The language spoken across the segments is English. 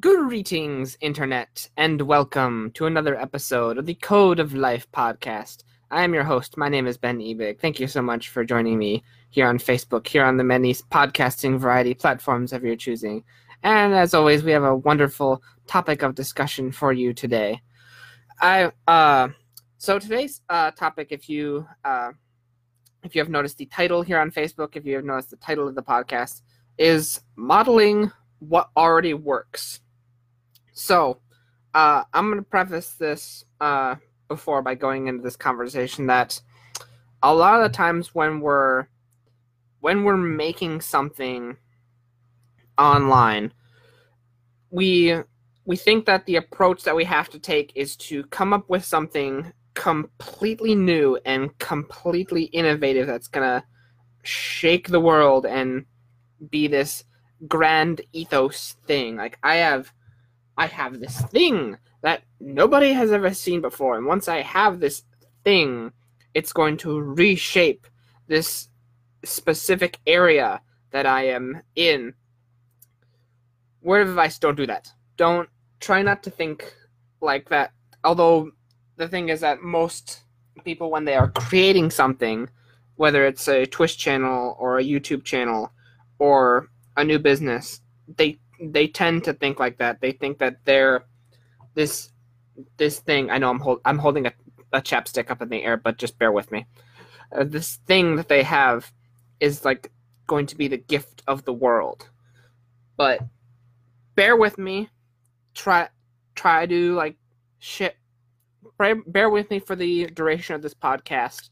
Greetings, Internet, and welcome to another episode of the Code of Life podcast. I am your host. My name is Ben Ebig. Thank you so much for joining me here on Facebook, here on the many podcasting variety platforms of your choosing. And as always, we have a wonderful topic of discussion for you today. I uh, so today's uh, topic, if you uh, if you have noticed the title here on Facebook, if you have noticed the title of the podcast, is modeling what already works. So, uh, I'm going to preface this uh, before by going into this conversation that a lot of the times when we're when we're making something online, we we think that the approach that we have to take is to come up with something completely new and completely innovative that's gonna shake the world and be this grand ethos thing. Like I have I have this thing that nobody has ever seen before, and once I have this thing, it's going to reshape this specific area that I am in. Word of advice don't do that. Don't try not to think like that. Although the thing is that most people, when they are creating something, whether it's a Twitch channel or a YouTube channel or a new business, they they tend to think like that. They think that they're this this thing. I know I'm hold, I'm holding a, a chapstick up in the air, but just bear with me. Uh, this thing that they have is like going to be the gift of the world. But bear with me. Try try to like shit. Bear, bear with me for the duration of this podcast,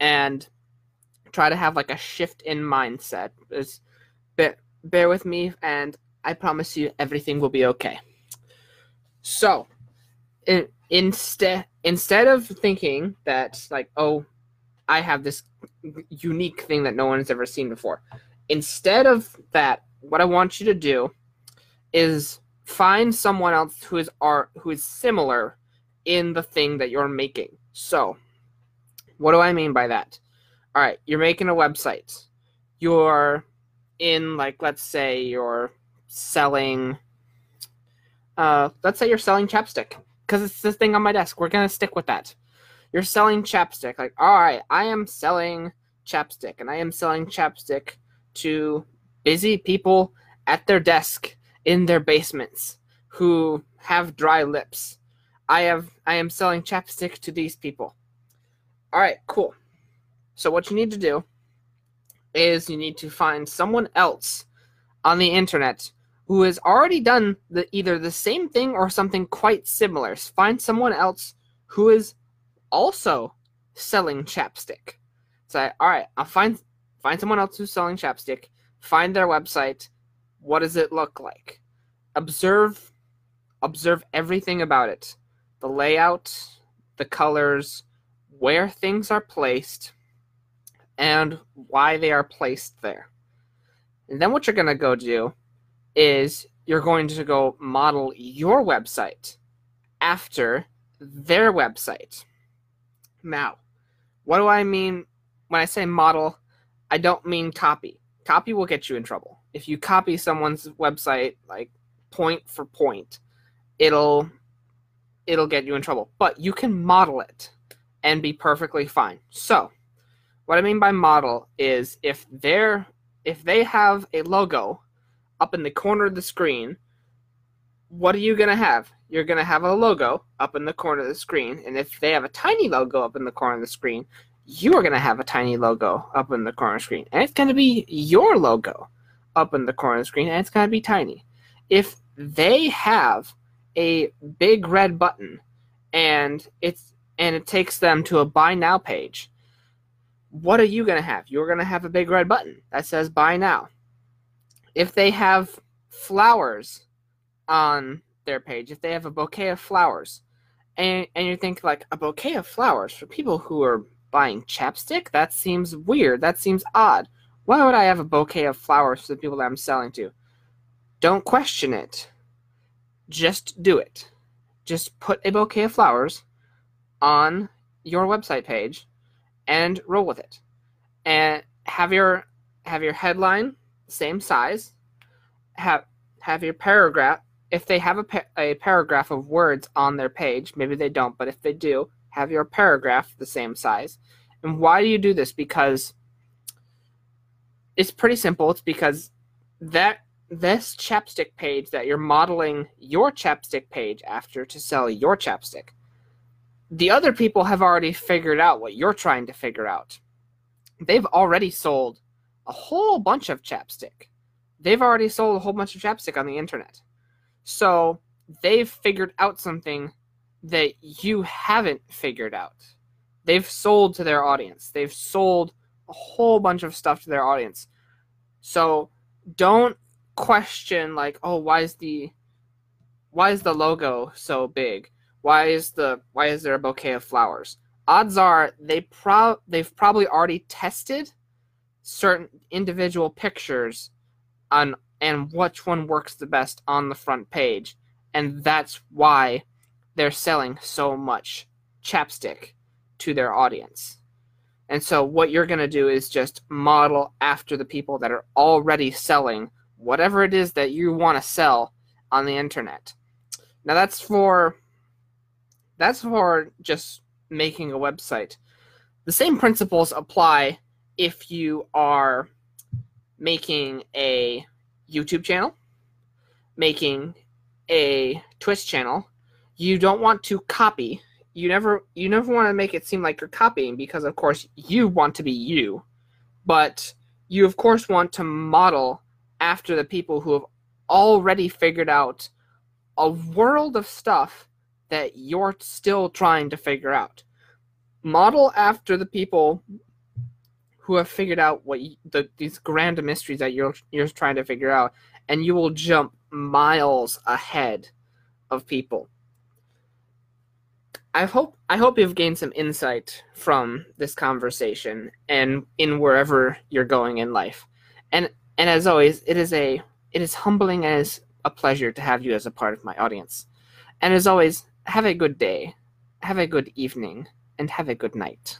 and try to have like a shift in mindset. Is bear, bear with me, and I promise you everything will be okay. So, in, instead instead of thinking that like oh, I have this unique thing that no one has ever seen before, instead of that, what I want you to do is find someone else who is art who is similar in the thing that you're making. So, what do I mean by that? All right, you're making a website. You're in like let's say you're selling uh let's say you're selling chapstick because it's this thing on my desk. We're to stick with that. You're selling chapstick. Like, all right, I am selling chapstick and I am selling chapstick to busy people at their desk in their basements who have dry lips. I have I am selling chapstick to these people. All right, cool. So what you need to do is you need to find someone else on the internet who has already done the either the same thing or something quite similar. Find someone else who is also selling chapstick. Say, all right, I'll find find someone else who's selling chapstick. Find their website. What does it look like? Observe observe everything about it. The layout, the colors, where things are placed, and why they are placed there. And then what you're going to go do is you're going to go model your website after their website. Now, what do I mean when I say model? I don't mean copy. Copy will get you in trouble. If you copy someone's website like point for point, it'll it'll get you in trouble. But you can model it and be perfectly fine. So, what I mean by model is if they're if they have a logo up in the corner of the screen, what are you going to have? You're going to have a logo up in the corner of the screen. And if they have a tiny logo up in the corner of the screen, you are going to have a tiny logo up in the corner the screen. And it's going to be your logo up in the corner the screen, and it's going to be tiny. If they have a big red button and it's and it takes them to a buy now page, what are you going to have? You're going to have a big red button that says buy now. If they have flowers on their page, if they have a bouquet of flowers, and, and you think like a bouquet of flowers for people who are buying chapstick, that seems weird. That seems odd. Why would I have a bouquet of flowers for the people that I'm selling to? Don't question it. Just do it. Just put a bouquet of flowers on your website page and roll with it. And have your have your headline same size. Have have your paragraph if they have a, a paragraph of words on their page, maybe they don't, but if they do, have your paragraph the same size. And why do you do this? Because it's pretty simple. It's because that this chapstick page that you're modeling your chapstick page after to sell your chapstick, the other people have already figured out what you're trying to figure out. They've already sold a whole bunch of chapstick. They've already sold a whole bunch of chapstick on the internet. So they've figured out something that you haven't figured out. They've sold to their audience. They've sold a whole bunch of stuff to their audience. So don't question like, oh, why is the why is the logo so big? Why is the why is there a bouquet of flowers? Odds are they pro they've probably already tested certain individual pictures on and which one works the best on the front page. And that's why they're selling so much chapstick to their audience. And so what you're going to do is just model after the people that are already selling whatever it is that you want to sell on the internet. Now that's for that's for just making a website. The same principles apply if you are making a YouTube channel, making a Twitch channel, you don't want to copy. You never you never want to make it seem like you're copying because of course you want to be you. But you of course want to model after the people who have already figured out a world of stuff that you're still trying to figure out. Model after the people who have figured out what you, the these grand mysteries that you're you're trying to figure out, and you will jump miles ahead of people. I hope I hope you've gained some insight from this conversation and in wherever you're going in life. And and as always, it is a it is humbling as a pleasure to have you as a part of my audience. And as always, have a good day, have a good evening, and have a good night.